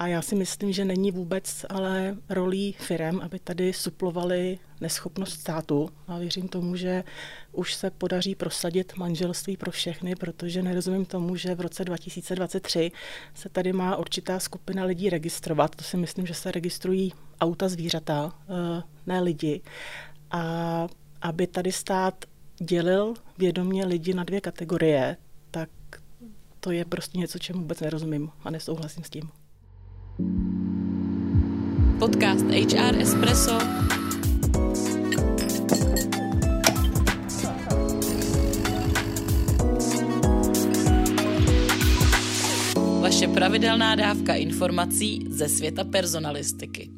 A já si myslím, že není vůbec ale rolí firem, aby tady suplovali neschopnost státu. A věřím tomu, že už se podaří prosadit manželství pro všechny, protože nerozumím tomu, že v roce 2023 se tady má určitá skupina lidí registrovat. To si myslím, že se registrují auta zvířata, eh, ne lidi. A aby tady stát dělil vědomě lidi na dvě kategorie, tak to je prostě něco, čemu vůbec nerozumím a nesouhlasím s tím. Podcast HR Espresso Vaše pravidelná dávka informací ze světa personalistiky.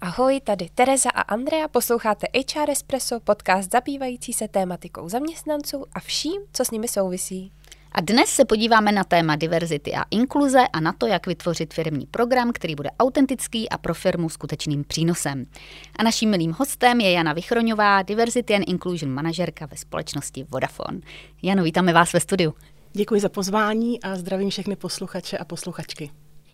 Ahoj, tady Tereza a Andrea, posloucháte HR Espresso, podcast zabývající se tématikou zaměstnanců a vším, co s nimi souvisí. A dnes se podíváme na téma diverzity a inkluze a na to, jak vytvořit firmní program, který bude autentický a pro firmu skutečným přínosem. A naším milým hostem je Jana Vychroňová, Diversity and Inclusion manažerka ve společnosti Vodafone. Jano, vítáme vás ve studiu. Děkuji za pozvání a zdravím všechny posluchače a posluchačky.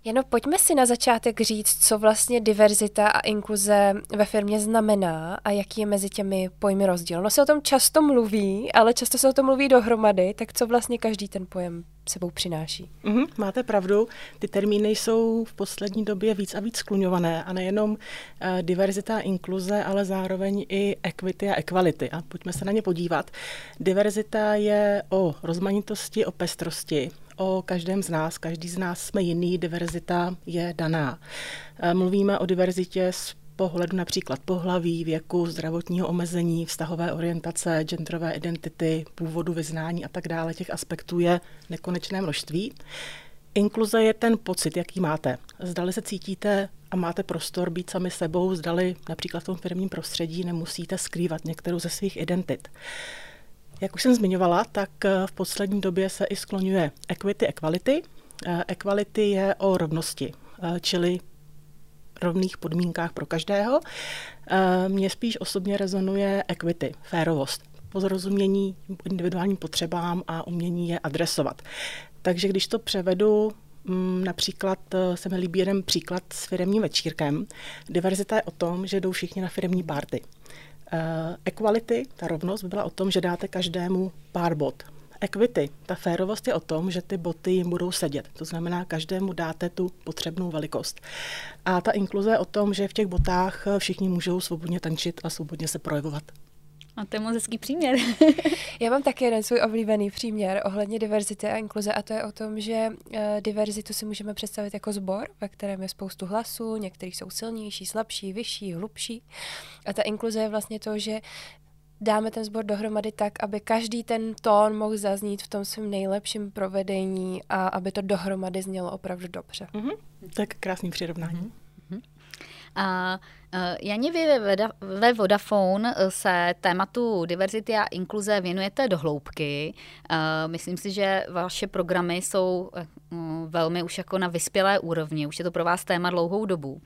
Jenom pojďme si na začátek říct, co vlastně diverzita a inkluze ve firmě znamená a jaký je mezi těmi pojmy rozdíl. No se o tom často mluví, ale často se o tom mluví dohromady, tak co vlastně každý ten pojem sebou přináší. Mm-hmm, máte pravdu, ty termíny jsou v poslední době víc a víc skluňované a nejenom uh, diverzita a inkluze, ale zároveň i equity a equality. A pojďme se na ně podívat. Diverzita je o rozmanitosti, o pestrosti, o každém z nás. Každý z nás jsme jiný, diverzita je daná. Uh, mluvíme o diverzitě z pohledu například pohlaví, věku, zdravotního omezení, vztahové orientace, genderové identity, původu vyznání a tak dále. Těch aspektů je nekonečné množství. Inkluze je ten pocit, jaký máte. Zdali se cítíte a máte prostor být sami sebou, zdali například v tom firmním prostředí nemusíte skrývat některou ze svých identit. Jak už jsem zmiňovala, tak v poslední době se i skloňuje equity, equality. Equality je o rovnosti, čili rovných podmínkách pro každého. Eh, mně spíš osobně rezonuje equity, férovost, pozorozumění individuálním potřebám a umění je adresovat. Takže když to převedu, mm, Například eh, se mi líbí jeden příklad s firemním večírkem. Diverzita je o tom, že jdou všichni na firemní party. Uh, equality, ta rovnost, by byla o tom, že dáte každému pár bod equity, ta férovost je o tom, že ty boty jim budou sedět. To znamená, každému dáte tu potřebnou velikost. A ta inkluze je o tom, že v těch botách všichni můžou svobodně tančit a svobodně se projevovat. A to je moc hezký příměr. Já mám taky jeden svůj oblíbený příměr ohledně diverzity a inkluze a to je o tom, že uh, diverzitu si můžeme představit jako sbor, ve kterém je spoustu hlasů, některý jsou silnější, slabší, vyšší, hlubší. A ta inkluze je vlastně to, že dáme ten sbor dohromady tak, aby každý ten tón mohl zaznít v tom svém nejlepším provedení a aby to dohromady znělo opravdu dobře. Mm-hmm. Tak krásný přirovnání. Mm-hmm. A uh, Janě, vy ve Vodafone se tématu diverzity a inkluze věnujete do hloubky. Uh, myslím si, že vaše programy jsou velmi už jako na vyspělé úrovni, už je to pro vás téma dlouhou dobu.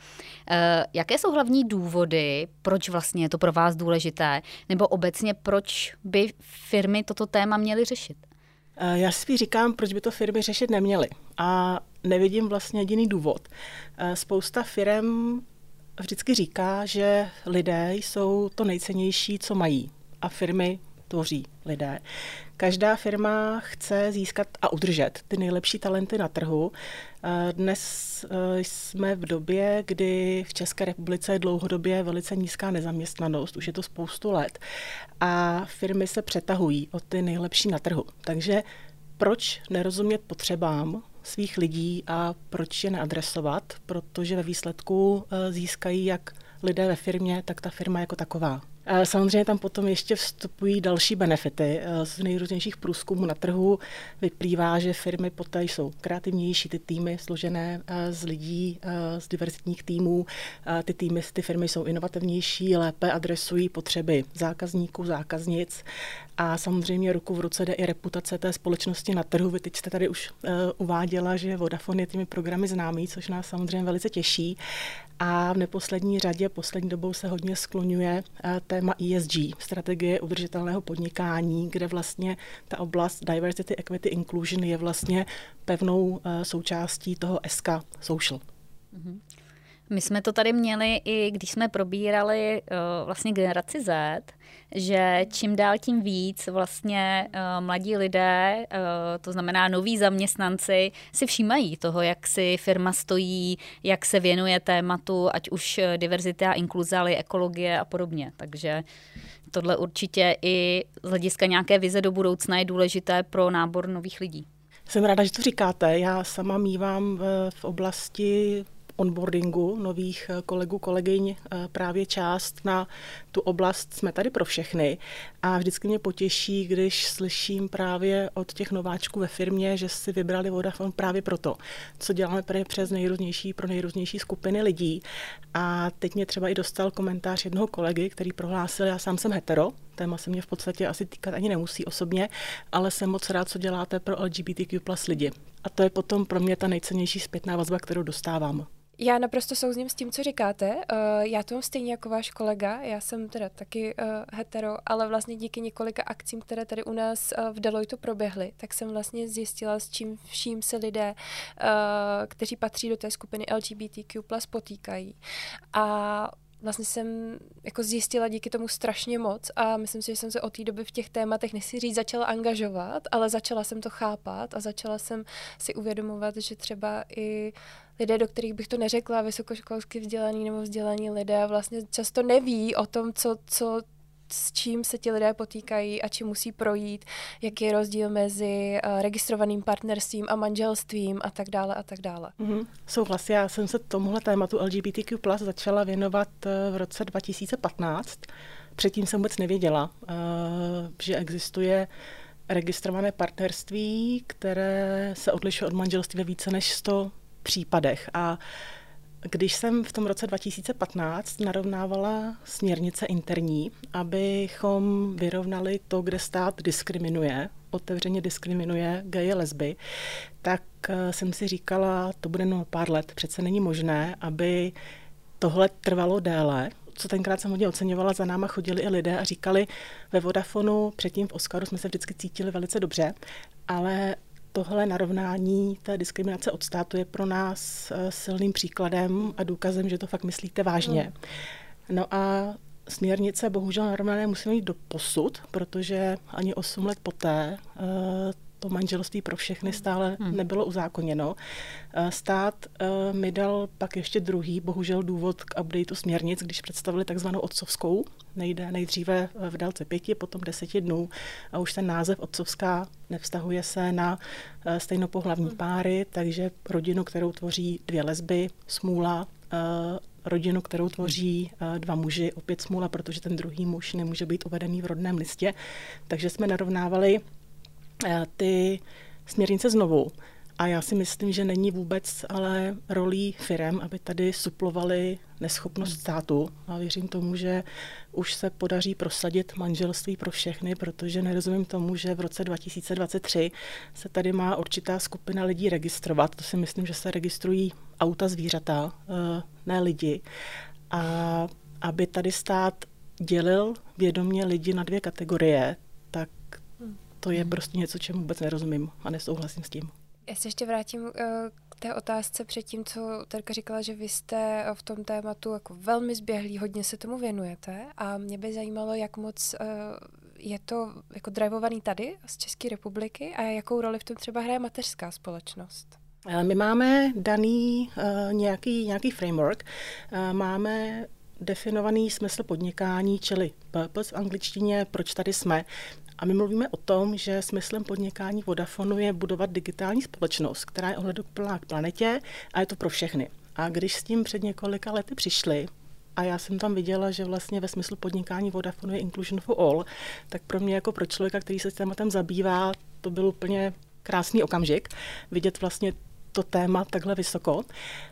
Jaké jsou hlavní důvody, proč vlastně je to pro vás důležité, nebo obecně proč by firmy toto téma měly řešit? Já si říkám, proč by to firmy řešit neměly. A nevidím vlastně jediný důvod. Spousta firm vždycky říká, že lidé jsou to nejcennější, co mají a firmy tvoří lidé. Každá firma chce získat a udržet ty nejlepší talenty na trhu. Dnes eh, jsme v době, kdy v České republice je dlouhodobě velice nízká nezaměstnanost, už je to spoustu let, a firmy se přetahují o ty nejlepší na trhu. Takže proč nerozumět potřebám svých lidí a proč je neadresovat, protože ve výsledku eh, získají jak lidé ve firmě, tak ta firma jako taková. Samozřejmě tam potom ještě vstupují další benefity. Eh, z nejrůznějších průzkumů na trhu vyplývá, že firmy poté jsou kreativnější, ty týmy složené eh, z lidí z diverzitních týmů, ty týmy, ty firmy jsou inovativnější, lépe adresují potřeby zákazníků, zákaznic a samozřejmě ruku v ruce jde i reputace té společnosti na trhu. Vy teď jste tady už uváděla, že Vodafone je těmi programy známý, což nás samozřejmě velice těší. A v neposlední řadě poslední dobou se hodně skloňuje uh, téma ESG, strategie udržitelného podnikání, kde vlastně ta oblast Diversity, Equity, Inclusion je vlastně pevnou uh, součástí toho SK Social. Mm-hmm. My jsme to tady měli i když jsme probírali uh, vlastně generaci Z, že čím dál tím víc vlastně uh, mladí lidé, uh, to znamená noví zaměstnanci, si všímají toho, jak si firma stojí, jak se věnuje tématu, ať už diverzita, inkluze, ale ekologie a podobně. Takže tohle určitě i z hlediska nějaké vize do budoucna je důležité pro nábor nových lidí. Jsem ráda, že to říkáte. Já sama mývám v oblasti onboardingu nových eh, kolegů, kolegyň eh, právě část na tu oblast Jsme tady pro všechny. A vždycky mě potěší, když slyším právě od těch nováčků ve firmě, že si vybrali Vodafone právě proto, co děláme přes nejrůznější, pro nejrůznější skupiny lidí. A teď mě třeba i dostal komentář jednoho kolegy, který prohlásil, já sám jsem hetero, téma se mě v podstatě asi týkat ani nemusí osobně, ale jsem moc rád, co děláte pro LGBTQ plus lidi. A to je potom pro mě ta nejcennější zpětná vazba, kterou dostávám. Já naprosto souzním s tím, co říkáte. Uh, já to mám stejně jako váš kolega. Já jsem teda taky uh, hetero, ale vlastně díky několika akcím, které tady u nás uh, v Deloitu proběhly, tak jsem vlastně zjistila, s čím vším se lidé, kteří patří do té skupiny LGBTQ+, potýkají. A vlastně jsem jako zjistila díky tomu strašně moc a myslím si, že jsem se od té doby v těch tématech, nechci říct, začala angažovat, ale začala jsem to chápat a začala jsem si uvědomovat, že třeba i lidé, do kterých bych to neřekla, vysokoškolsky vzdělaní nebo vzdělaní lidé vlastně často neví o tom, co, co s čím se ti lidé potýkají a čím musí projít, jaký je rozdíl mezi uh, registrovaným partnerstvím a manželstvím a tak dále a tak dále. Mm-hmm. Souhlas, já jsem se tomuhle tématu LGBTQ+, začala věnovat uh, v roce 2015. Předtím jsem vůbec nevěděla, uh, že existuje registrované partnerství, které se odlišuje od manželství ve více než 100 případech. A když jsem v tom roce 2015 narovnávala směrnice interní, abychom vyrovnali to, kde stát diskriminuje, otevřeně diskriminuje geje, lesby, tak eh, jsem si říkala, to bude no pár let, přece není možné, aby tohle trvalo déle, co tenkrát jsem hodně oceňovala, za náma chodili i lidé a říkali, ve Vodafonu, předtím v Oscaru jsme se vždycky cítili velice dobře, ale tohle narovnání té diskriminace od státu je pro nás eh, silným příkladem a důkazem, že to fakt myslíte vážně. Hmm. No a směrnice bohužel narovnané musíme jít do posud, protože ani 8 let poté eh, to manželství pro všechny stále hmm. nebylo uzákoněno. Eh, stát mi dal pak ještě druhý, bohužel důvod k updateu směrnic, když představili takzvanou otcovskou nejde nejdříve v délce pěti, potom deseti dnů a už ten název otcovská nevztahuje se na eh, stejnopohlavní páry, takže rodinu, kterou tvoří dvě lesby, smůla, eh, rodinu, kterou tvoří eh, dva muži, opět smůla, protože ten druhý muž nemůže být uvedený v rodném listě. Takže jsme narovnávali ty směrnice znovu. A já si myslím, že není vůbec ale rolí firem, aby tady suplovali neschopnost státu. A věřím tomu, že už se podaří prosadit manželství pro všechny, protože nerozumím tomu, že v roce 2023 se tady má určitá skupina lidí registrovat. To si myslím, že se registrují auta zvířata, eh, ne lidi. A aby tady stát dělil vědomě lidi na dvě kategorie, to je prostě něco, čemu vůbec nerozumím a nesouhlasím s tím. Já se ještě vrátím uh, k té otázce předtím, co Terka říkala, že vy jste v tom tématu jako velmi zběhlí, hodně se tomu věnujete a mě by zajímalo, jak moc uh, je to jako drivovaný tady z České republiky a jakou roli v tom třeba hraje mateřská společnost? Eh, my máme daný nějaký, nějaký framework, máme definovaný smysl podnikání, čili purpose v angličtině, proč tady jsme. A my mluvíme o tom, že smyslem podnikání Vodafonu je budovat digitální společnost, která je ohleduplná k planetě a je to pro všechny. A když s tím před několika lety přišli, a já jsem tam viděla, že vlastně ve smyslu podnikání Vodafonu je inclusion for all, tak pro mě jako pro člověka, který se tématem zabývá, to byl úplně krásný okamžik vidět vlastně to téma takhle vysoko.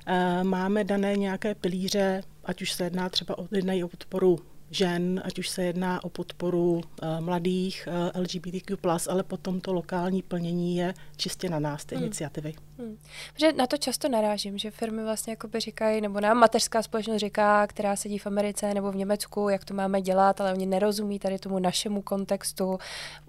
Eh, máme dané nějaké pilíře, ať už se jedná třeba o, jednají o podporu žen, ať už se jedná o podporu uh, mladých uh, LGBTQ+, ale potom to lokální plnění je čistě na nás, ty hmm. iniciativy. Hmm. Protože na to často narážím, že firmy vlastně jakoby říkají, nebo nám mateřská společnost říká, která sedí v Americe nebo v Německu, jak to máme dělat, ale oni nerozumí tady tomu našemu kontextu,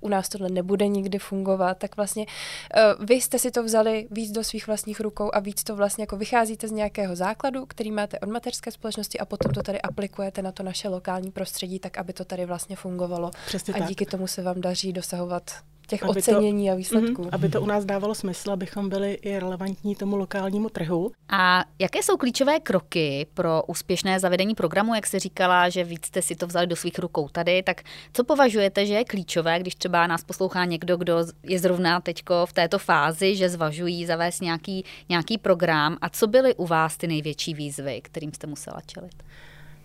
u nás tohle nebude nikdy fungovat, tak vlastně uh, vy jste si to vzali víc do svých vlastních rukou a víc to vlastně jako vycházíte z nějakého základu, který máte od mateřské společnosti a potom to tady aplikujete na to naše lokální prostředí, tak aby to tady vlastně fungovalo. Přesně a tak. díky tomu se vám daří dosahovat těch aby ocenění to, a výsledků. Mm, aby to u nás dávalo smysl, abychom byli i relevantní tomu lokálnímu trhu. A jaké jsou klíčové kroky pro úspěšné zavedení programu, jak se říkala, že víc jste si to vzali do svých rukou tady, tak co považujete, že je klíčové, když třeba nás poslouchá někdo, kdo je zrovna teďko v této fázi, že zvažují zavést nějaký, nějaký program a co byly u vás ty největší výzvy, kterým jste musela čelit?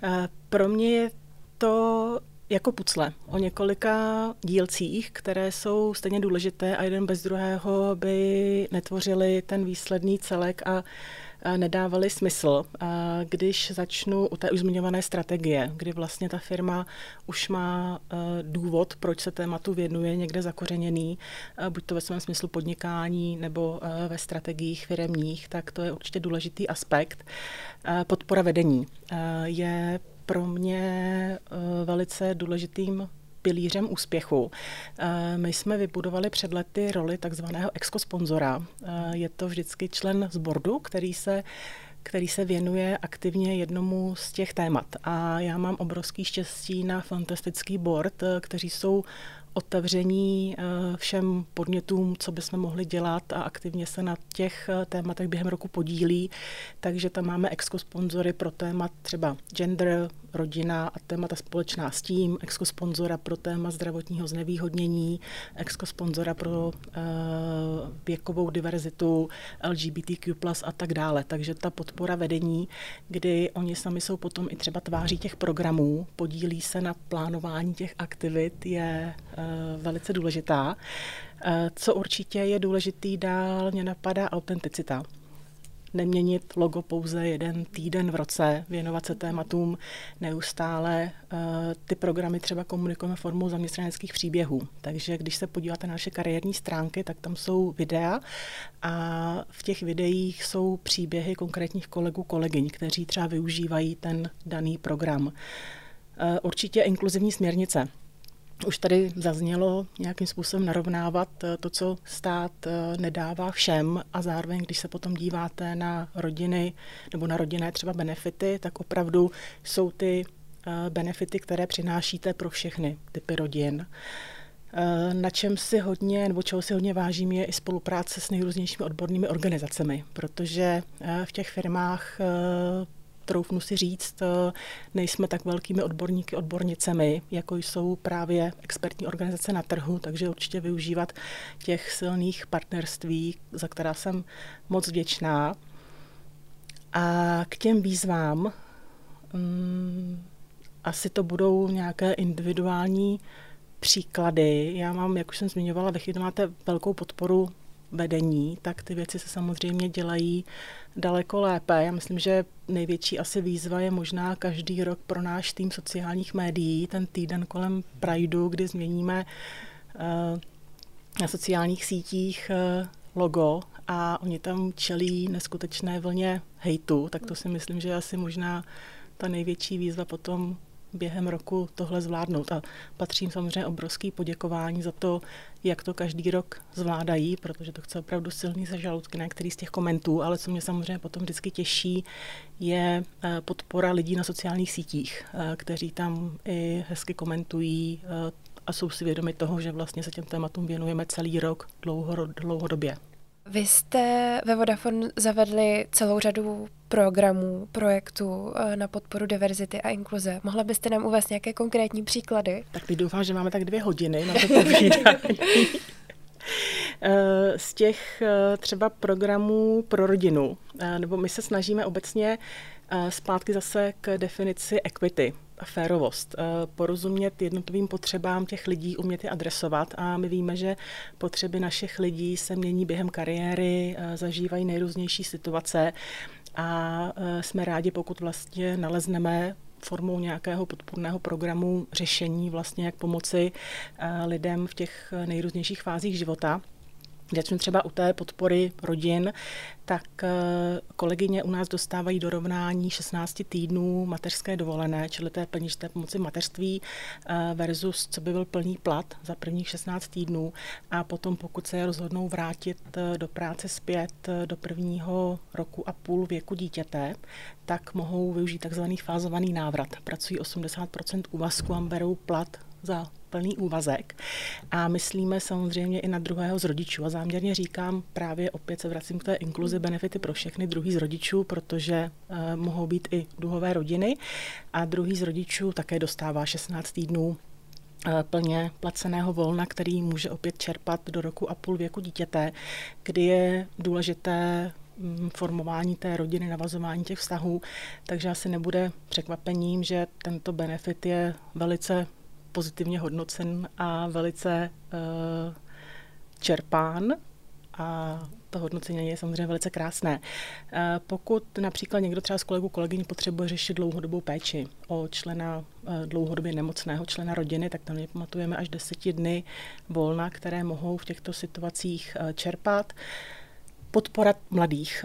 Eh, pro mě je to jako pucle o několika dílcích, které jsou stejně důležité a jeden bez druhého by netvořili ten výsledný celek a nedávali smysl, když začnu u té už zmiňované strategie, kdy vlastně ta firma už má e, důvod, proč se tématu věnuje, někde zakořeněný, e, buď to ve svém smyslu podnikání nebo e, ve strategiích firemních, tak to je určitě důležitý aspekt. Podpora vedení je pro mě velice důležitým pilířem úspěchu. My jsme vybudovali před lety roli takzvaného exko-sponzora. Je to vždycky člen z bordu, který se který se věnuje aktivně jednomu z těch témat. A já mám obrovský štěstí na fantastický board, kteří jsou otevření eh, všem podnětům, co bychom mohli dělat a aktivně se na těch eh, tématech během roku podílí. Takže tam máme exko-sponzory pro téma třeba gender, rodina a témata společná s tím, exko-sponzora pro téma zdravotního znevýhodnění, exko-sponzora pro uh, věkovou diverzitu, LGBTQ+, a tak dále. Takže ta podpora vedení, kdy oni sami jsou potom i třeba tváří těch programů, podílí se na plánování těch aktivit, je uh, velice důležitá. Uh, co určitě je důležitý dál, mě napadá autenticita neměnit logo pouze jeden týden v roce, věnovat se tématům neustále. Eh, ty programy třeba komunikujeme formou zaměstnaneckých příběhů. Takže když se podíváte na naše kariérní stránky, tak tam jsou videa a v těch videích jsou příběhy konkrétních kolegů, kolegyň, kteří třeba využívají ten daný program. Eh, určitě inkluzivní směrnice už tady zaznělo nějakým způsobem narovnávat eh, to, co stát eh, nedává všem a zároveň, když se potom díváte na rodiny nebo na rodinné třeba benefity, tak opravdu jsou ty eh, benefity, které přinášíte pro všechny typy rodin. Na čem si hodně, nebo čeho si hodně vážím, je i spolupráce s nejrůznějšími odbornými organizacemi, protože v těch firmách troufnu si říct, eh, nejsme tak velkými odborníky, odbornicemi, jako jsou právě expertní organizace na trhu, takže určitě využívat těch silných partnerství, za která jsem moc vděčná. A k těm výzvám um, asi to budou nějaké individuální příklady. Já mám, jak už jsem zmiňovala, vy máte velkou podporu vedení, tak ty věci se samozřejmě dělají daleko lépe. Já myslím, že největší asi výzva je možná každý rok pro náš tým sociálních médií, ten týden kolem Prideu, kdy změníme uh, na sociálních sítích uh, logo a oni tam čelí neskutečné vlně hejtu, tak to si myslím, že je asi možná ta největší výzva potom během roku tohle zvládnout. A patřím samozřejmě obrovský poděkování za to, jak to každý rok zvládají, protože to chce opravdu silný se žaludky na některý z těch komentů, ale co mě samozřejmě potom vždycky těší, je eh, podpora lidí na sociálních sítích, eh, kteří tam i hezky komentují eh, a jsou si vědomi toho, že vlastně se těm tématům věnujeme celý rok dlouho, dlouhodobě. Vy jste ve Vodafone zavedli celou řadu programů, projektů eh, na podporu diverzity a inkluze. Mohla byste nám uvést nějaké konkrétní příklady? Tak teď doufám, že máme tak dvě hodiny na to povídání. Eh, z těch eh, třeba programů pro rodinu, nebo my se snažíme obecně zpátky zase k definici equity, férovost, eh, porozumět jednotlivým potřebám těch lidí, umět je adresovat. A my víme, že potřeby našich lidí se mění během kariéry, eh, zažívají nejrůznější situace. A eh, jsme rádi, pokud vlastně nalezneme formou nějakého podpůrného programu řešení vlastně, jak pomoci lidem v těch nejrůznějších fázích života. Začnu třeba u té podpory rodin, tak eh, kolegyně u nás dostávají dorovnání 16 týdnů mateřské dovolené, čili té peněžité pomoci mateřství eh, versus co by byl plný plat za prvních 16 týdnů a potom pokud se rozhodnou vrátit eh, do práce zpět do prvního roku a půl věku dítěte, tak mohou využít takzvaný fázovaný návrat. Pracují 80% úvazku a berou plat za plný úvazek. A myslíme samozřejmě i na druhého z rodičů. A záměrně říkám, právě opět se vracím k té inkluzi benefity pro všechny druhý z rodičů, protože uh, mohou být i duhové rodiny. A druhý z rodičů také dostává 16 týdnů eh, plně placeného volna, který může opět čerpat do roku a půl věku dítěte, kdy je důležité mm, formování té rodiny, navazování těch vztahů, takže asi nebude překvapením, že tento benefit je velice pozitivně hodnocen a velice uh, čerpán a to hodnocení je samozřejmě velice krásné. Eh, pokud například někdo třeba z kolegů kolegyň potřebuje řešit dlouhodobou péči o člena eh, dlouhodobě nemocného člena rodiny, tak tam pamatujeme až deseti dny volna, které mohou v těchto situacích čerpat. Podpora mladých.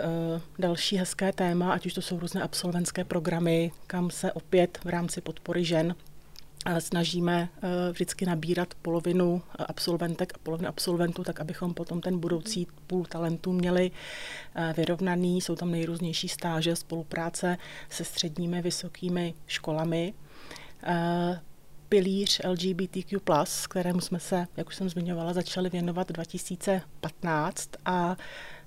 Další hezké téma, ať už to jsou různé absolventské programy, kam se opět v rámci podpory žen snažíme eh, vždycky nabírat polovinu absolventek a polovinu absolventů, tak abychom potom ten budoucí půl talentů měli eh, vyrovnaný. Jsou tam nejrůznější stáže, spolupráce se středními vysokými školami eh, pilíř LGBTQ+, kterému jsme se, jak už jsem zmiňovala, začali věnovat 2015 a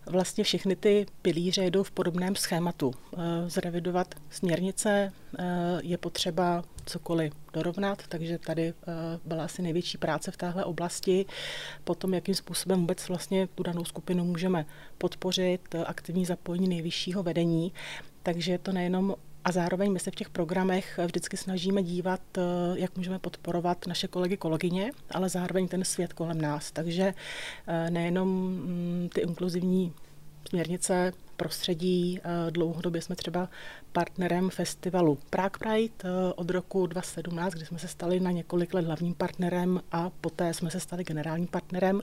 vlastně všechny ty pilíře jedou v podobném schématu. Eh, zrevidovat směrnice eh, je potřeba cokoliv dorovnat, takže tady eh, byla asi největší práce v téhle oblasti. Potom, jakým způsobem vůbec vlastně tu danou skupinu můžeme podpořit, aktivní zapojení nejvyššího vedení. Takže je to nejenom a zároveň my se v těch programech vždycky snažíme dívat, jak můžeme podporovat naše kolegy, kolegyně, ale zároveň ten svět kolem nás. Takže nejenom mm, ty inkluzivní směrnice prostředí. Dlouhodobě jsme třeba partnerem festivalu Prague Pride od roku 2017, kdy jsme se stali na několik let hlavním partnerem a poté jsme se stali generálním partnerem.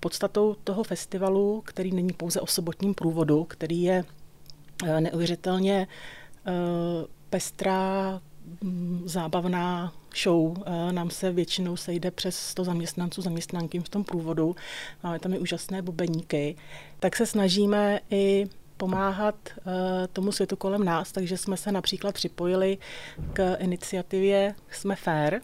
Podstatou toho festivalu, který není pouze o sobotním průvodu, který je neuvěřitelně Eh, pestrá, mm, zábavná show. Eh, nám se většinou sejde přes 100 zaměstnanců, zaměstnanky v tom průvodu. Máme tam i úžasné bubeníky. Tak se snažíme i pomáhat uh, tomu světu kolem nás, takže jsme se například připojili k iniciativě Jsme fair.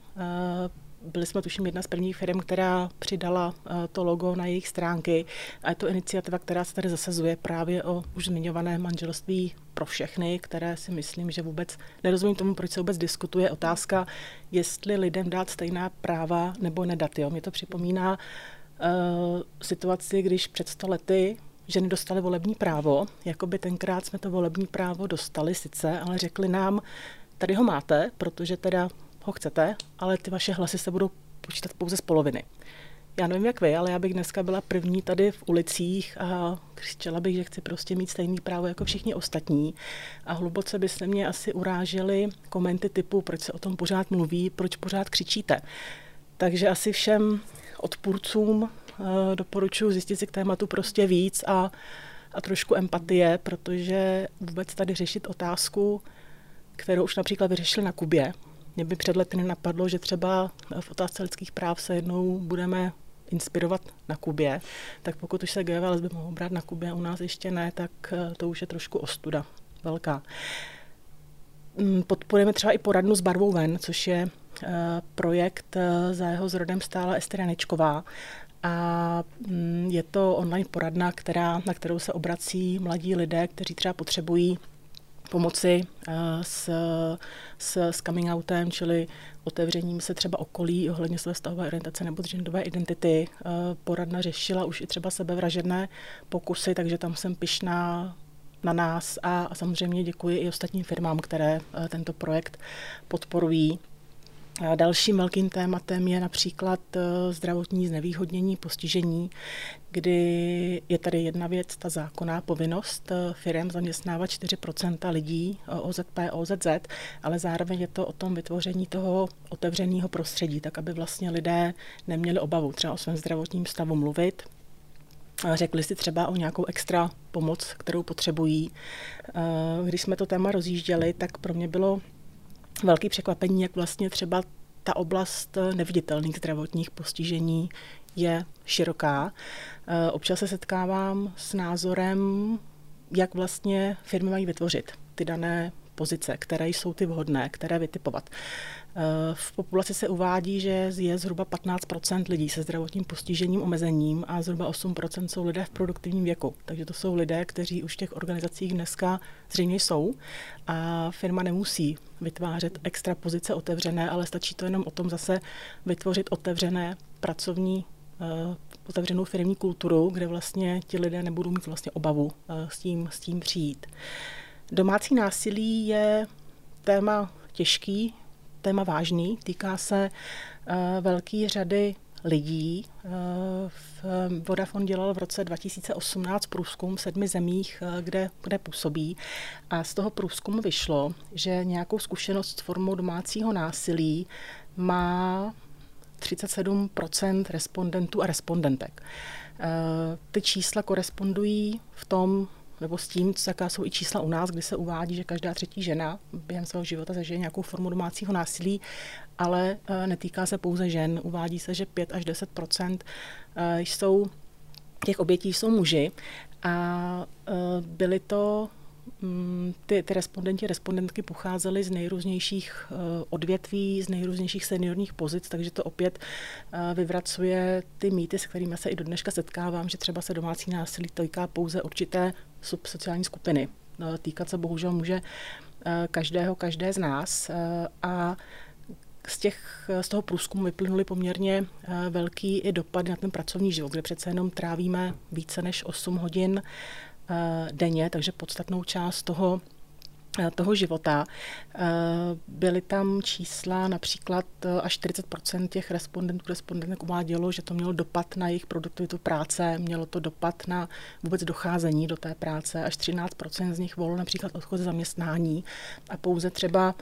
Byli jsme tuším jedna z prvních firm, která přidala uh, to logo na jejich stránky a je to iniciativa, která se tady zasazuje právě o už zmiňované manželství pro všechny, které si myslím, že vůbec nerozumím tomu, proč se vůbec diskutuje otázka, jestli lidem dát stejná práva nebo nedat. Jo. Mě to připomíná uh, situaci, když před sto lety ženy dostaly volební právo, jako by tenkrát jsme to volební právo dostali sice, ale řekli nám, tady ho máte, protože teda ho chcete, ale ty vaše hlasy se budou počítat pouze z poloviny. Já nevím, jak vy, ale já bych dneska byla první tady v ulicích a křičela bych, že chci prostě mít stejný právo jako všichni ostatní. A hluboce by se mě asi urážely komenty typu, proč se o tom pořád mluví, proč pořád křičíte. Takže asi všem odpůrcům uh, doporučuji zjistit si k tématu prostě víc a, a trošku empatie, protože vůbec tady řešit otázku, kterou už například vyřešili na Kubě. Mě by před lety nenapadlo, že třeba v otázce lidských práv se jednou budeme inspirovat na Kubě, tak pokud už se gay lesby mohou brát na Kubě, u nás ještě ne, tak eh, to už je trošku ostuda velká. Mm, podporujeme třeba i poradnu s barvou ven, což je eh, projekt, eh, za jeho zrodem stála Ester Janečková. A mm, je to online poradna, která, na kterou se obrací mladí lidé, kteří třeba potřebují pomoci s, s, s coming outem, čili otevřením se třeba okolí ohledně své stavové orientace nebo genderové identity. Poradna řešila už i třeba sebevražedné pokusy, takže tam jsem pišná na nás a, a samozřejmě děkuji i ostatním firmám, které tento projekt podporují. Dalším velkým tématem je například eh, zdravotní znevýhodnění, postižení, kdy je tady jedna věc, ta zákonná povinnost eh, firm zaměstnávat 4% lidí eh, OZP, OZZ, ale zároveň je to o tom vytvoření toho otevřeného prostředí, tak aby vlastně lidé neměli obavu třeba o svém zdravotním stavu mluvit, řekli si třeba o nějakou extra pomoc, kterou potřebují. Když jsme to téma rozjížděli, tak pro mě bylo velký překvapení, jak vlastně třeba ta oblast neviditelných zdravotních postižení je široká. Občas se setkávám s názorem, jak vlastně firmy mají vytvořit ty dané pozice, které jsou ty vhodné, které vytipovat. Eh, v populaci se uvádí, že je zhruba 15% lidí se zdravotním postižením, omezením a zhruba 8% jsou lidé v produktivním věku. Takže to jsou lidé, kteří už v těch organizacích dneska zřejmě jsou a firma nemusí vytvářet extra pozice otevřené, ale stačí to jenom o tom zase vytvořit otevřené pracovní eh, otevřenou firmní kulturu, kde vlastně ti lidé nebudou mít vlastně obavu eh, s tím, s tím přijít. Domácí násilí je téma těžký, téma vážný, týká se uh, velké řady lidí. Uh, Vodafone dělal v roce 2018 průzkum v sedmi zemích, uh, kde, kde působí. A z toho průzkumu vyšlo, že nějakou zkušenost s formou domácího násilí má 37% respondentů a respondentek. Ty čísla korespondují v tom nebo s tím, jaká jsou i čísla u nás, kdy se uvádí, že každá třetí žena během svého života zažije nějakou formu domácího násilí, ale e, netýká se pouze žen. Uvádí se, že 5 až 10 e, jsou těch obětí jsou muži a e, byly to Mm, ty, ty respondenti, respondentky pocházely z nejrůznějších odvětví, z nejrůznějších seniorních pozic, takže to opět vyvracuje ty mýty, s kterými se i do dneška setkávám, že třeba se domácí násilí týká pouze určité subsociální skupiny. Uh, týkat se bohužel může každého, každé z nás a z, těch, z toho průzkumu vyplynuly poměrně velký i dopady na ten pracovní život, kde přece jenom trávíme více než 8 hodin Eh, denně, takže podstatnou část toho eh, toho života. Eh, byly tam čísla, například až 40% těch respondentů, respondentek uvádělo, že to mělo dopad na jejich produktivitu práce, mělo to dopad na vůbec docházení do té práce, až 13% z nich volilo například odchod zaměstnání a pouze třeba,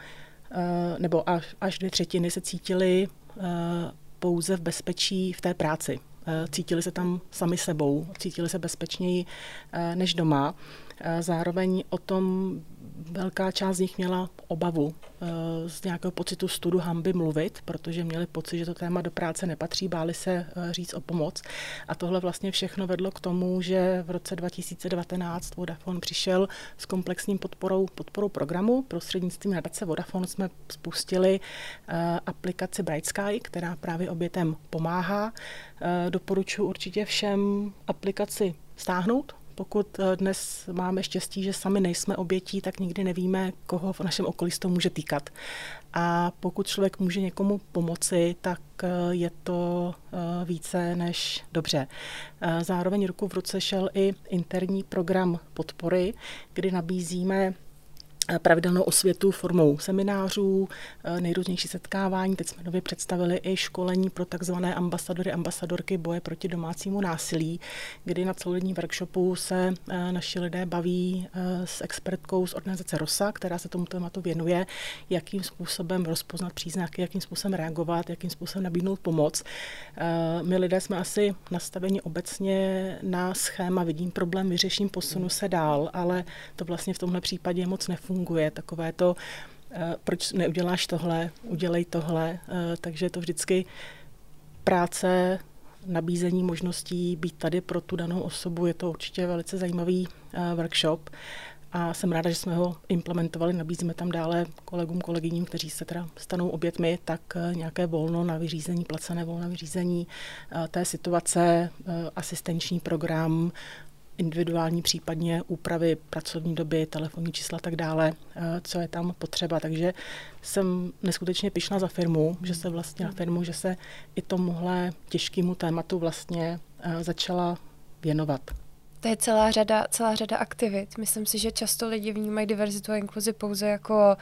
nebo až, až dvě třetiny se cítili pouze v bezpečí v té práci. Eh, cítili se tam sami sebou, cítili se bezpečněji eh, než doma. Eh, zároveň o tom velká část z nich měla obavu eh, z nějakého pocitu studu hamby mluvit, protože měli pocit, že to téma do práce nepatří, báli se eh, říct o pomoc. A tohle vlastně všechno vedlo k tomu, že v roce 2019 Vodafone přišel s komplexním podporou, podporou programu. Prostřednictvím nadace Vodafone jsme spustili aplikaci Bright Sky, která právě obětem pomáhá. Doporučuji určitě všem aplikaci stáhnout, pokud eh, dnes máme štěstí, že sami nejsme obětí, tak nikdy nevíme, koho v našem okolí to může týkat. A pokud člověk může někomu pomoci, tak eh, je to eh, více než dobře. Zároveň ruku v ruce šel i interní program podpory, kdy nabízíme pravidelnou osvětu formou seminářů, eh, nejrůznější setkávání. Teď jsme nově představili i školení pro takzvané ambasadory, ambasadorky boje proti domácímu násilí, kdy na celodenní workshopu se eh, naši lidé baví eh, s expertkou z organizace ROSA, která se tomu tématu věnuje, jakým způsobem rozpoznat příznaky, jakým způsobem reagovat, jakým způsobem nabídnout pomoc. My lidé jsme asi nastaveni obecně na schéma, vidím problém, vyřeším, posunu se dál, ale to vlastně v tomhle případě moc nefunguje funguje, takové to, eh, proč neuděláš tohle, udělej tohle, eh, takže je to vždycky práce, nabízení možností být tady pro tu danou osobu, je to určitě velice zajímavý eh, workshop a jsem ráda, že jsme ho implementovali, nabízíme tam dále kolegům, kolegyním, kteří se teda stanou obětmi, tak nějaké volno na vyřízení, placené volno na vyřízení té situace, asistenční program, individuální případně úpravy pracovní doby, telefonní čísla a tak dále, eh, co je tam potřeba. Takže jsem neskutečně pišná za firmu, že se vlastně na firmu, že se i tomuhle těžkému tématu vlastně eh, začala věnovat. To je celá řada, celá řada aktivit. Myslím si, že často lidi vnímají diverzitu a inkluzi pouze jako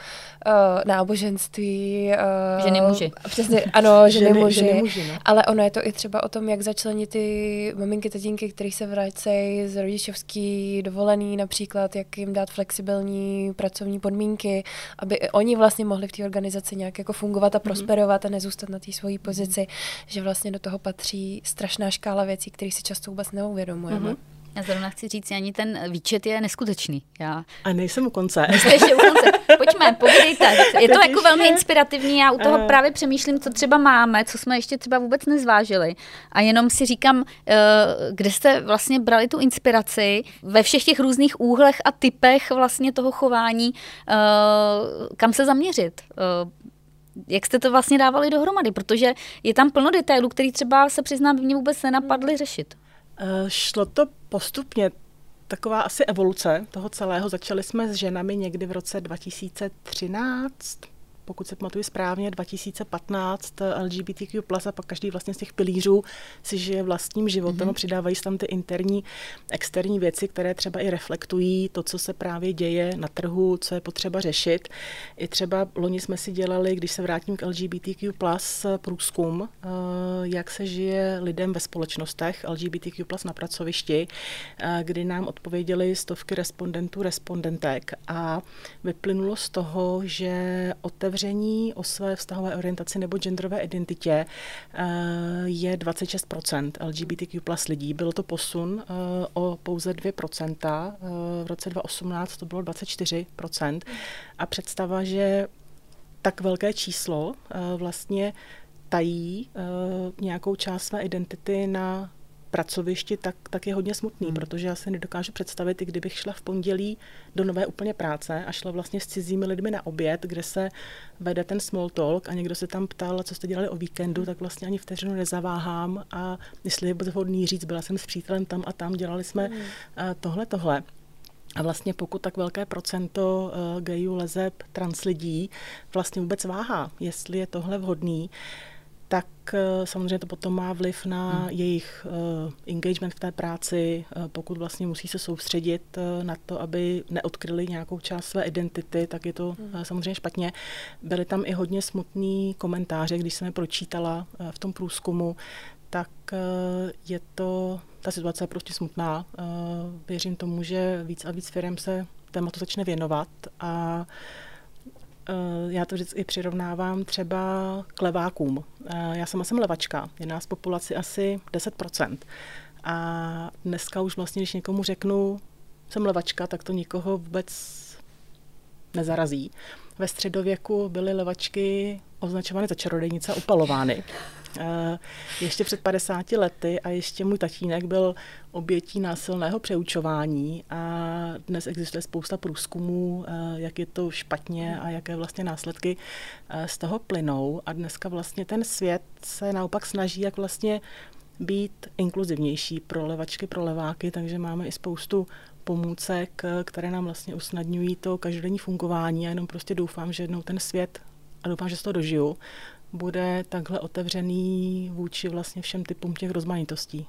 uh, náboženství. Uh, ženy muži. Přesně, ano, ženy, ženy muži. Ženy muži no. Ale ono je to i třeba o tom, jak začlenit ty maminky, tatínky, které se vracejí z rodičovský dovolený například, jak jim dát flexibilní pracovní podmínky, aby oni vlastně mohli v té organizaci nějak jako fungovat a mhm. prosperovat mm-hmm. a nezůstat na té svojí pozici, mm-hmm. že vlastně do toho patří strašná škála věcí, které si často vůbec neuvědomujeme. Mm-hmm. Já zrovna chci říct, ani ten výčet je neskutečný. Já... A nejsem u konce. Jste ještě u konce. Pojďme, povídejte. Je to jako velmi inspirativní. Já u toho uh... právě přemýšlím, co třeba máme, co jsme ještě třeba vůbec nezvážili. A jenom si říkám, eh, kde jste vlastně brali tu inspiraci ve všech těch různých úhlech a typech vlastně toho chování, eh, kam se zaměřit jak jste to vlastně dávali dohromady, protože je tam plno detailů, který třeba se přiznám, mě vůbec nenapadly řešit. Eh, šlo to postupně. Taková asi evoluce toho celého. Začali jsme s ženami někdy v roce 2013, pokud se pamatuju správně, 2015 LGBTQ+, a pak každý vlastně z těch pilířů si žije vlastním životem mm-hmm. a přidávají se tam ty interní, externí věci, které třeba i reflektují to, co se právě děje na trhu, co je potřeba řešit. I třeba loni jsme si dělali, když se vrátím k LGBTQ+, průzkum, eh, jak se žije lidem ve společnostech LGBTQ+, na pracovišti, eh, kdy nám odpověděli stovky respondentů, respondentek a vyplynulo z toho, že otevření otevření o své vztahové orientaci nebo genderové identitě eh, je 26% LGBTQ plus lidí. Bylo to posun eh, o pouze 2%. Eh, v roce 2018 to bylo 24%. A představa, že tak velké číslo vlastně tají nějakou část své identity na pracovišti, tak, tak je hodně smutný, hmm. protože já si nedokážu představit, i kdybych šla v pondělí do nové úplně práce a šla vlastně s cizími lidmi na oběd, kde se vede ten small talk a někdo se tam ptal, co jste dělali o víkendu, tak vlastně ani vteřinu nezaváhám a jestli je vhodný říct, byla jsem s přítelem tam a tam, dělali jsme hmm. tohle, tohle. A vlastně pokud tak velké procento uh, gayů, lezeb, trans lidí vlastně vůbec váhá, jestli je tohle vhodný, uh, tak eh, samozřejmě to potom má vliv na hmm. jejich uh, engagement v té práci, uh, pokud vlastně musí se soustředit uh, na to, aby neodkryli nějakou část své identity, tak je to hmm. uh, samozřejmě špatně. Byly tam i hodně smutný komentáře, když jsem je pročítala uh, v tom průzkumu, tak uh, je to, ta situace je prostě smutná. Uh, věřím tomu, že víc a víc firm se tématu začne věnovat a uh, Eh, já to vždycky přirovnávám třeba k levákům. Eh, já sama jsem levačka, je nás populaci asi 10%. A dneska už vlastně, když někomu řeknu, jsem levačka, tak to nikoho vůbec nezarazí. Ve středověku byly levačky označovány za čarodejnice a upalovány. Eh, ještě před 50 lety a ještě můj tatínek byl obětí násilného přeučování a dnes existuje spousta průzkumů, eh, jak je to špatně a jaké vlastně následky eh, z toho plynou. A dneska vlastně ten svět se naopak snaží, jak vlastně být inkluzivnější pro levačky, pro leváky, takže máme i spoustu pomůcek, které nám vlastně usnadňují to každodenní fungování. A jenom prostě doufám, že jednou ten svět a doufám, že se to dožiju, bude takhle otevřený vůči vlastně všem typům těch rozmanitostí.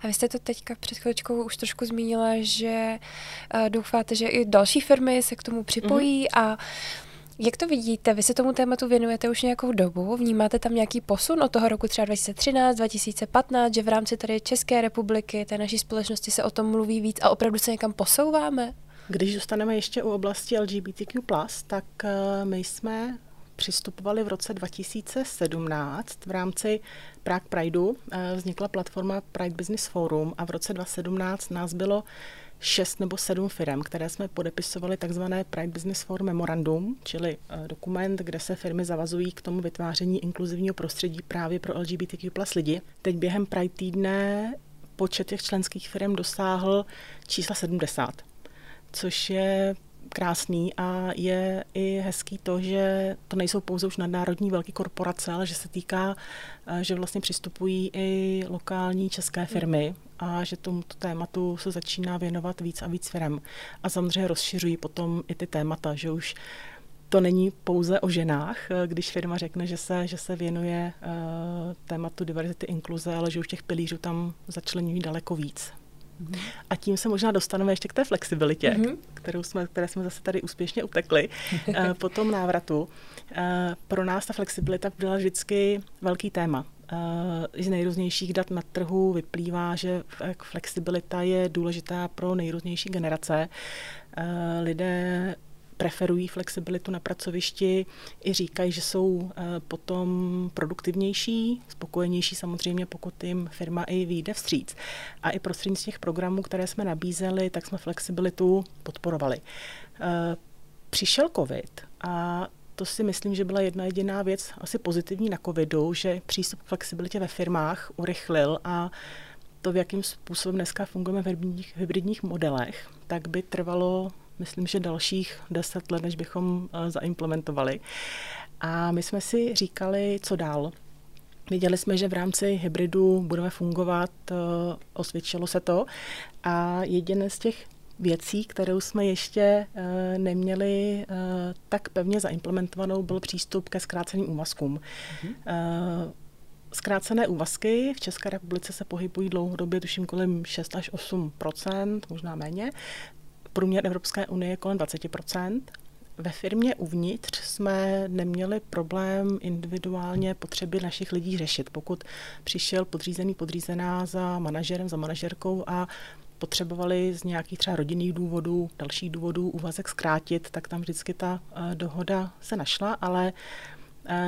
A vy jste to teďka před chvíličkou už trošku zmínila, že uh, doufáte, že i další firmy se k tomu připojí mm-hmm. a jak to vidíte? Vy se tomu tématu věnujete už nějakou dobu. Vnímáte tam nějaký posun od toho roku třeba 2013, 2015, že v rámci tady České republiky, té naší společnosti se o tom mluví víc a opravdu se někam posouváme? Když zůstaneme ještě u oblasti LGBTQ+, tak uh, my jsme přistupovali v roce 2017 v rámci Prague Prideu. Eh, vznikla platforma Pride Business Forum a v roce 2017 nás bylo šest nebo sedm firm, které jsme podepisovali takzvané Pride Business Forum Memorandum, čili eh, dokument, kde se firmy zavazují k tomu vytváření inkluzivního prostředí právě pro LGBTQ plus lidi. Teď během Pride týdne počet těch členských firm dosáhl čísla 70, což je krásný a je i hezký to, že to nejsou pouze už nadnárodní velké korporace, ale že se týká, eh, že vlastně přistupují i lokální české firmy a že tomuto tématu se začíná věnovat víc a víc firm. A samozřejmě rozšiřují potom i ty témata, že už to není pouze o ženách, eh, když firma řekne, že se, že se věnuje uh, tématu diverzity inkluze, ale že už těch pilířů tam začlenují daleko víc. Mm-hmm. A tím se možná dostaneme ještě k té flexibilitě, mm-hmm. kterou jsme, které jsme zase tady úspěšně utekli po tom návratu. Pro nás ta flexibilita byla vždycky velký téma. Z nejrůznějších dat na trhu vyplývá, že flexibilita je důležitá pro nejrůznější generace. Lidé preferují flexibilitu na pracovišti, i říkají, že jsou eh, potom produktivnější, spokojenější samozřejmě, pokud jim firma i vyjde vstříc. A i prostřednictvím těch programů, které jsme nabízeli, tak jsme flexibilitu podporovali. Eh, přišel covid a to si myslím, že byla jedna jediná věc asi pozitivní na covidu, že přístup k flexibilitě ve firmách urychlil a to, v jakým způsobem dneska fungujeme v hybridních, hybridních modelech, tak by trvalo myslím, že dalších deset let, než bychom eh, zaimplementovali. A my jsme si říkali, co dál. Viděli jsme, že v rámci hybridu budeme fungovat, eh, osvědčilo se to. A jediné z těch věcí, kterou jsme ještě uh, neměli tak pevně zaimplementovanou, byl přístup ke zkráceným úvazkům. Mm-hmm. Uh, zkrácené úvazky v České republice se pohybují dlouhodobě, tuším kolem 6 až 8 možná méně průměr Evropské unie je kolem 20% ve firmě uvnitř jsme neměli problém individuálně potřeby našich lidí řešit. Pokud přišel podřízený, podřízená za manažerem, za manažerkou a potřebovali z nějakých třeba rodinných důvodů, dalších důvodů úvazek zkrátit, tak tam vždycky ta uh, dohoda se našla, ale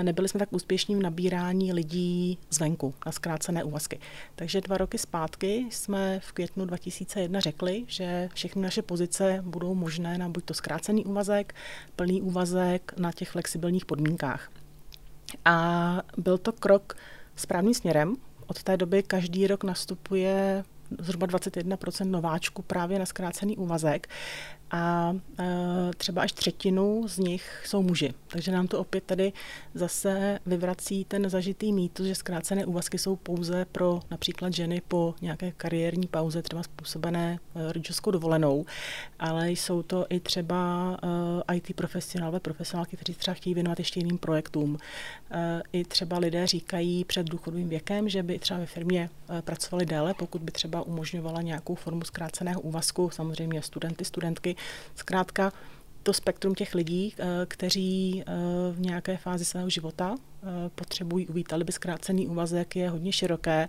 nebyli jsme tak úspěšní v nabírání lidí zvenku na zkrácené úvazky. Takže dva roky zpátky jsme v květnu 2001 řekli, že všechny naše pozice budou možné na buď to zkrácený úvazek, plný úvazek na těch flexibilních podmínkách. A byl to krok správným směrem. Od té doby každý rok nastupuje zhruba 21% nováčků právě na zkrácený úvazek a e, třeba až třetinu z nich jsou muži. Takže nám to opět tady zase vyvrací ten zažitý mýtus, že zkrácené úvazky jsou pouze pro například ženy po nějaké kariérní pauze, třeba způsobené e, rodičovskou dovolenou, ale jsou to i třeba e, IT profesionálové, profesionálky, kteří třeba chtějí věnovat ještě jiným projektům. I třeba lidé říkají před důchodovým věkem, že by třeba ve firmě pracovali déle, pokud by třeba umožňovala nějakou formu zkráceného úvazku, samozřejmě studenty, studentky, Zkrátka to spektrum těch lidí, eh, kteří eh, v nějaké fázi svého života eh, potřebují, uvítali by zkrácený úvazek, je hodně široké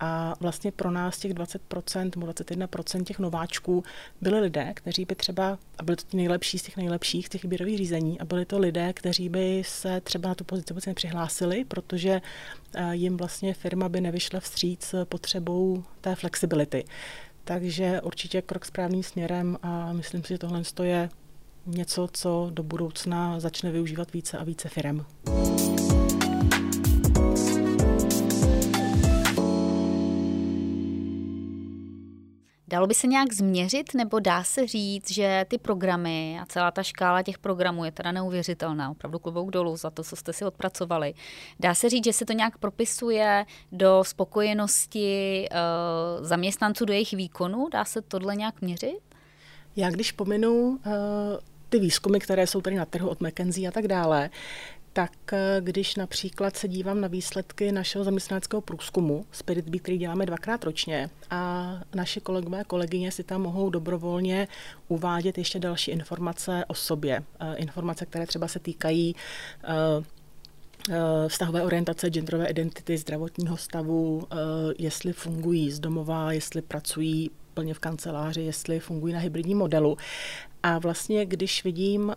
a vlastně pro nás těch 20% nebo 21% těch nováčků byli lidé, kteří by třeba, a byli to ti nejlepší z těch nejlepších, z těch výběrových řízení, a byli to lidé, kteří by se třeba na tu pozici vůbec nepřihlásili, protože jim vlastně firma by nevyšla vstříc potřebou té flexibility. Takže určitě krok správným směrem a myslím si, že tohle je něco, co do budoucna začne využívat více a více firem. Dalo by se nějak změřit, nebo dá se říct, že ty programy a celá ta škála těch programů je teda neuvěřitelná, opravdu klobouk dolů za to, co jste si odpracovali. Dá se říct, že se to nějak propisuje do spokojenosti uh, zaměstnanců, do jejich výkonu? Dá se tohle nějak měřit? Já když pominu uh, ty výzkumy, které jsou tady na trhu od McKenzie a tak dále, tak eh, když například se dívám na výsledky našeho zaměstnaneckého průzkumu Spirit Beat, který děláme dvakrát ročně a naše kolegové a kolegyně si tam mohou dobrovolně uvádět ještě další informace o sobě. Eh, informace, které třeba se týkají eh, vztahové orientace, genderové identity, zdravotního stavu, jestli fungují z domova, jestli pracují plně v kanceláři, jestli fungují na hybridním modelu. A vlastně, když vidím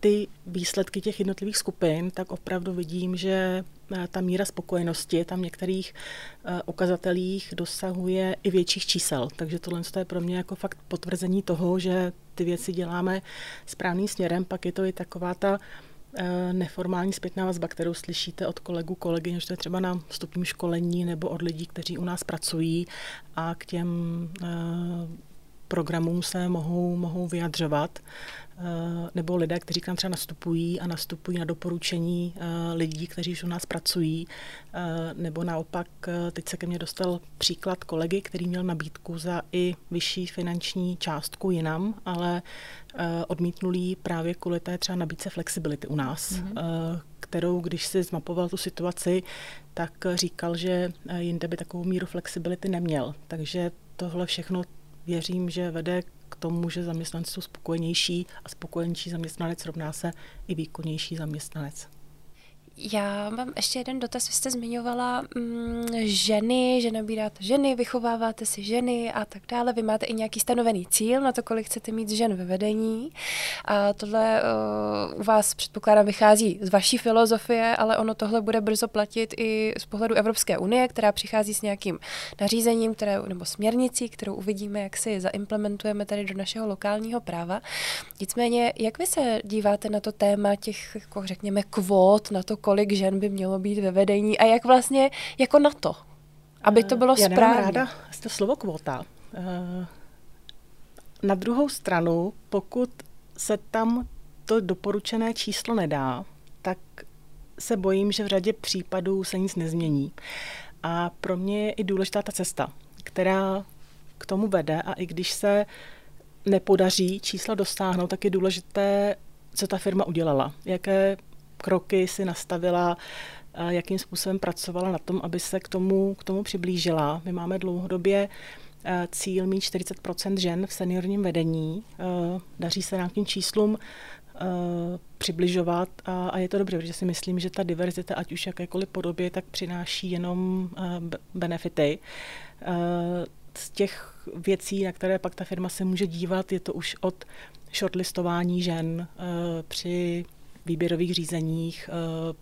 ty výsledky těch jednotlivých skupin, tak opravdu vidím, že eh, ta míra spokojenosti tam v některých eh, ukazatelích dosahuje i větších čísel. Takže tohle je pro mě jako fakt potvrzení toho, že ty věci děláme správným směrem. Pak je to i taková ta eh, neformální zpětná vazba, kterou slyšíte od kolegů, kolegyň, že to je třeba na vstupním školení nebo od lidí, kteří u nás pracují a k těm programům se mohou, mohou vyjadřovat. Eh, nebo lidé, kteří k nám třeba nastupují a nastupují na doporučení eh, lidí, kteří už u nás pracují, eh, nebo naopak teď se ke mně dostal příklad kolegy, který měl nabídku za i vyšší finanční částku jinam, ale odmítnul jí právě kvůli té třeba nabídce flexibility u nás, mm-hmm. kterou, když si zmapoval tu situaci, tak říkal, že jinde by takovou míru flexibility neměl. Takže tohle všechno věřím, že vede k tomu, že zaměstnanci jsou spokojenější a spokojenější zaměstnanec rovná se i výkonnější zaměstnanec. Já mám ještě jeden dotaz. Vy jste zmiňovala mm, ženy, že nabíráte ženy, vychováváte si ženy a tak dále. Vy máte i nějaký stanovený cíl na to, kolik chcete mít žen ve vedení. A tohle uh, u vás předpokládám vychází z vaší filozofie, ale ono tohle bude brzo platit i z pohledu Evropské unie, která přichází s nějakým nařízením které, nebo směrnicí, kterou uvidíme, jak si zaimplementujeme tady do našeho lokálního práva. Nicméně, jak vy se díváte na to téma těch, jako řekněme, kvót, na to, kolik žen by mělo být ve vedení a jak vlastně jako na to, aby to bylo Já správně. Já ráda to slovo kvota. Eh, na druhou stranu, pokud se tam to doporučené číslo nedá, tak se bojím, že v řadě případů se nic nezmění. A pro mě je i důležitá ta cesta, která k tomu vede a i když se nepodaří čísla dosáhnout, tak je důležité, co ta firma udělala, jaké kroky si nastavila, jakým způsobem pracovala na tom, aby se k tomu, k tomu přiblížila. My máme dlouhodobě eh, cíl mít 40% žen v seniorním vedení. Eh, daří se tím číslům eh, přibližovat a, a je to dobře, protože si myslím, že ta diverzita, ať už jakékoliv podobě, tak přináší jenom benefity. Z těch věcí, na které pak ta firma se může dívat, je to už od shortlistování žen při výběrových řízeních, eh,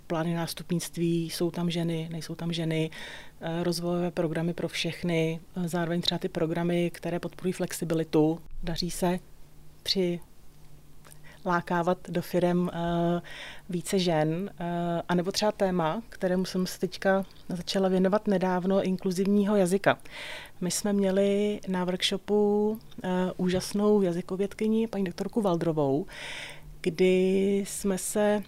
plány nástupnictví, jsou tam ženy, nejsou tam ženy, eh, rozvojové programy pro všechny, eh, zároveň třeba ty programy, které podporují flexibilitu. Daří se při lákávat do firem více žen, a nebo třeba téma, kterému jsem se teďka začala věnovat nedávno, inkluzivního jazyka. My jsme měli na workshopu úžasnou jazykovědkyni, paní doktorku Valdrovou, kdy jsme se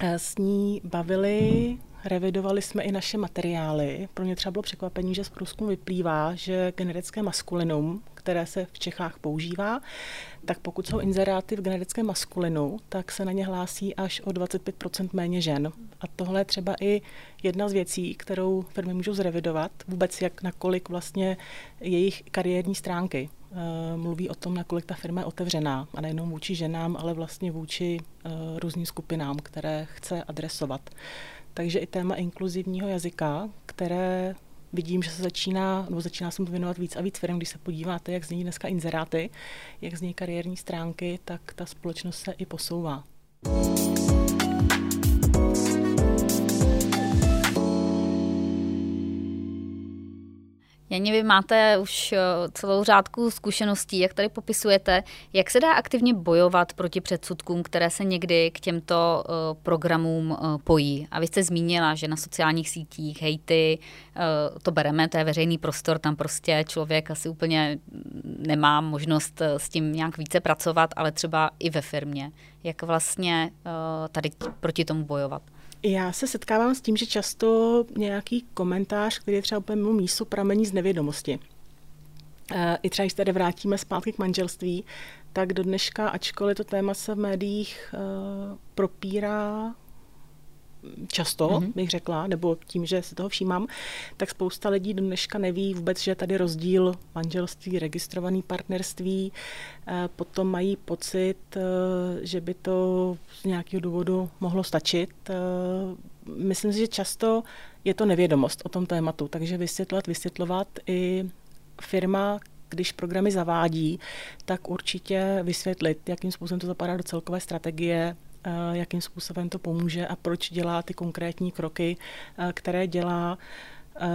eh, s ní bavili, revidovali jsme i naše materiály. Pro mě třeba bylo překvapení, že z průzkumu vyplývá, že generické maskulinum, které se v Čechách používá, tak pokud jsou inzeráty v generickém maskulinu, tak se na ně hlásí až o 25% méně žen. A tohle je třeba i jedna z věcí, kterou firmy můžou zrevidovat, vůbec jak nakolik vlastně jejich kariérní stránky Eh, mluví o tom, nakolik ta firma je otevřená a nejenom vůči ženám, ale vlastně vůči uh, různým skupinám, které chce adresovat. Takže i téma inkluzivního jazyka, které vidím, že se začíná, nebo začíná se mu věnovat víc a víc firm, když se podíváte, jak zní dneska inzeráty, jak zní kariérní stránky, tak ta společnost se i posouvá. Janě, vy máte už eh, celou řádku zkušeností, jak tady popisujete. Jak se dá aktivně bojovat proti předsudkům, které se někdy k těmto uh, programům uh, pojí? A vy jste zmínila, že na sociálních sítích hejty, to bereme, to je veřejný prostor, tam prostě člověk asi úplně nemá možnost s tím nějak více pracovat, ale třeba i ve firmě. Jak vlastně tady proti tomu bojovat? Já se setkávám s tím, že často nějaký komentář, který je třeba úplně mimo mísu, pramení z nevědomosti. E, I třeba, když tady vrátíme zpátky k manželství, tak do dneška, ačkoliv to téma se v médiích e, propírá často, mm-hmm. bych řekla, nebo tím, že si toho všímám, tak spousta lidí do dneška neví vůbec, že je tady rozdíl manželství, registrovaný partnerství, eh, potom mají pocit, eh, že by to z nějakého důvodu mohlo stačit. Eh, myslím si, že často je to nevědomost o tom tématu, takže vysvětlovat, vysvětlovat i firma, když programy zavádí, tak určitě vysvětlit, jakým způsobem to zapadá do celkové strategie jakým způsobem to pomůže a proč dělá ty konkrétní kroky, eh, které dělá. Eh,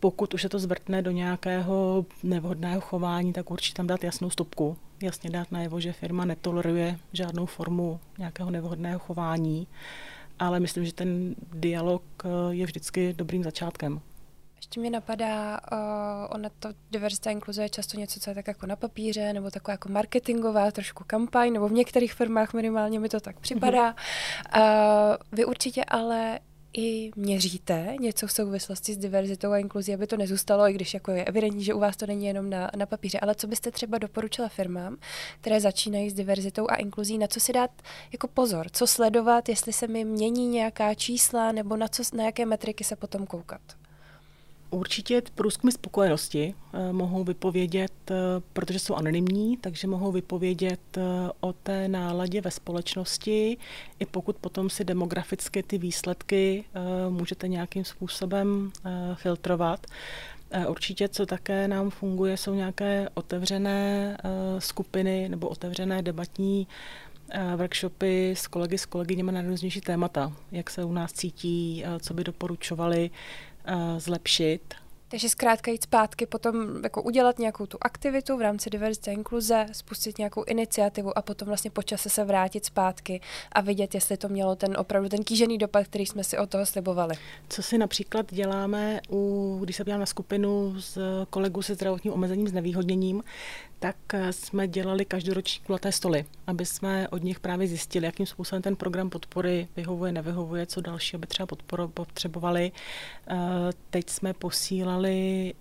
pokud už se to zvrtne do nějakého nevhodného chování, tak určitě tam dát jasnou stopku. Jasně dát najevo, že firma netoleruje žádnou formu nějakého nevhodného chování, ale myslím, že ten dialog je vždycky dobrým začátkem. Ještě mi napadá, uh, ona to diverzita inkluze je často něco, co je tak jako na papíře, nebo taková jako marketingová, trošku kampaň, nebo v některých firmách minimálně mi to tak připadá. Uh, vy určitě ale i měříte něco v souvislosti s diverzitou a inkluzí, aby to nezůstalo, i když jako je evidentní, že u vás to není jenom na, na papíře. Ale co byste třeba doporučila firmám, které začínají s diverzitou a inkluzí, na co si dát jako pozor, co sledovat, jestli se mi mění nějaká čísla, nebo na, co, na jaké metriky se potom koukat? Určitě průzkumy spokojenosti eh, mohou vypovědět, eh, protože jsou anonymní, takže mohou vypovědět eh, o té náladě ve společnosti, i pokud potom si demograficky ty výsledky můžete nějakým způsobem filtrovat. Určitě, co také nám funguje, jsou nějaké otevřené skupiny nebo otevřené debatní workshopy s kolegy, s kolegyněmi na různější témata, jak se u nás cítí, co by doporučovali, zlepšit. Takže zkrátka jít zpátky, potom jako udělat nějakou tu aktivitu v rámci diverzity a inkluze, spustit nějakou iniciativu a potom vlastně po čase se vrátit zpátky a vidět, jestli to mělo ten opravdu ten kýžený dopad, který jsme si od toho slibovali. Co si například děláme, u, když se na skupinu s kolegů se zdravotním omezením, s nevýhodněním, tak eh, jsme dělali každoroční kulaté stoly, aby jsme od nich právě zjistili, jakým způsobem ten program podpory vyhovuje, nevyhovuje, co dalšího by třeba podporu potřebovali. Eh, teď jsme posílali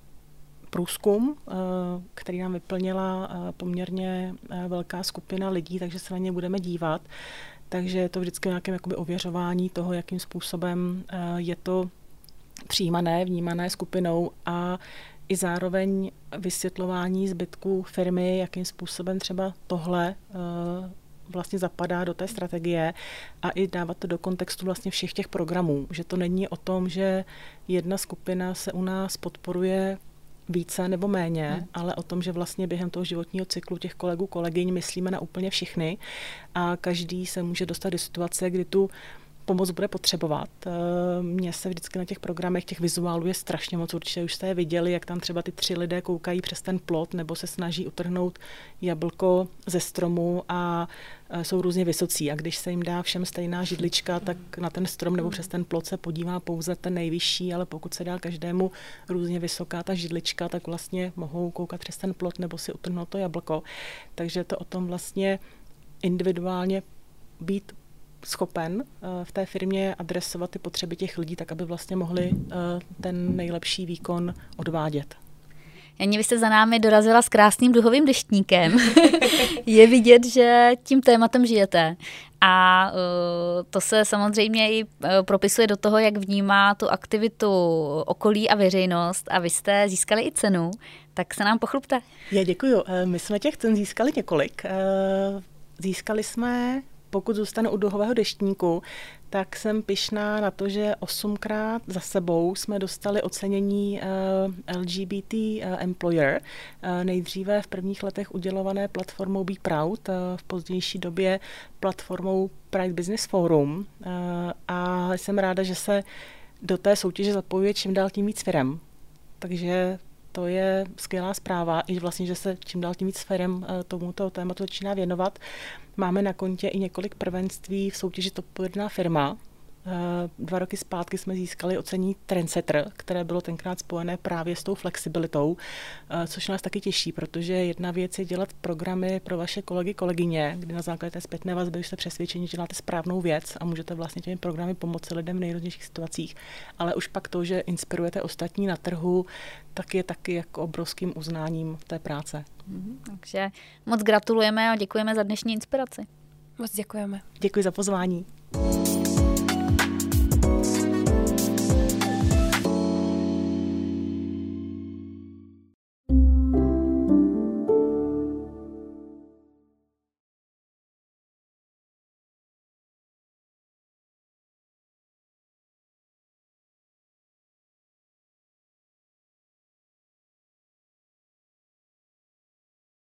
průzkum, eh, který nám vyplnila poměrně velká skupina lidí, takže se na ně budeme dívat. Takže je to vždycky nějaké jakoby ověřování toho, jakým způsobem je to přijímané, vnímané skupinou a i zároveň vysvětlování zbytku firmy, jakým způsobem třeba tohle uh, vlastně zapadá do té strategie a i dávat to do kontextu vlastně všech těch programů. Že to není o tom, že jedna skupina se u nás podporuje více nebo méně, hmm. ale o tom, že vlastně během toho životního cyklu těch kolegů, kolegyň myslíme na úplně všechny a každý se může dostat do situace, kdy tu pomoc bude potřebovat. Eh, mně se vždycky na těch programech těch vizuálů je strašně moc, určitě už jste je viděli, jak tam třeba ty tři lidé koukají přes ten plot nebo se snaží utrhnout jablko ze stromu a eh, jsou různě vysocí a když se jim dá všem stejná židlička, tak na ten strom nebo přes ten plot se podívá pouze ten nejvyšší, ale pokud se dá každému různě vysoká ta židlička, tak vlastně mohou koukat přes ten plot nebo si utrhnout to jablko. Takže to o tom vlastně individuálně být schopen eh, v té firmě adresovat ty potřeby těch lidí, tak aby vlastně mohli eh, ten nejlepší výkon odvádět. Janě, vy jste za námi dorazila s krásným duhovým deštníkem. je vidět, že tím tématem žijete. A uh, to se samozřejmě i propisuje do toho, jak vnímá tu aktivitu okolí a veřejnost. A vy jste získali i cenu, tak se nám pochlupte. Já děkuji. My jsme těch cen získali několik. Získali jsme pokud zůstanu u duhového deštníku, tak jsem pišná na to, že osmkrát za sebou jsme dostali ocenění eh, LGBT eh, Employer. Uh, nejdříve v prvních letech udělované platformou Be Proud, v pozdější době platformou Pride Business Forum. A jsem ráda, že se do té soutěže zapojuje čím dál tím víc firem. Takže to je skvělá zpráva, i vlastně, že se čím dál tím víc firm tomuto tématu začíná věnovat. Máme na kontě i několik prvenství v soutěži Top 1 firma, Eh, dva roky zpátky jsme získali ocení Trendsetter, které bylo tenkrát spojené právě s tou flexibilitou, eh, což nás taky těší, protože jedna věc je dělat programy pro vaše kolegy, kolegyně, kdy na základě té zpětné vazby jste přesvědčeni, že děláte správnou věc a můžete vlastně těmi programy pomoci lidem v nejrůznějších situacích. Ale už pak to, že inspirujete ostatní na trhu, tak je taky jako obrovským uznáním té práce. Mm, takže moc gratulujeme a děkujeme za dnešní inspiraci. Moc děkujeme. Děkuji za pozvání.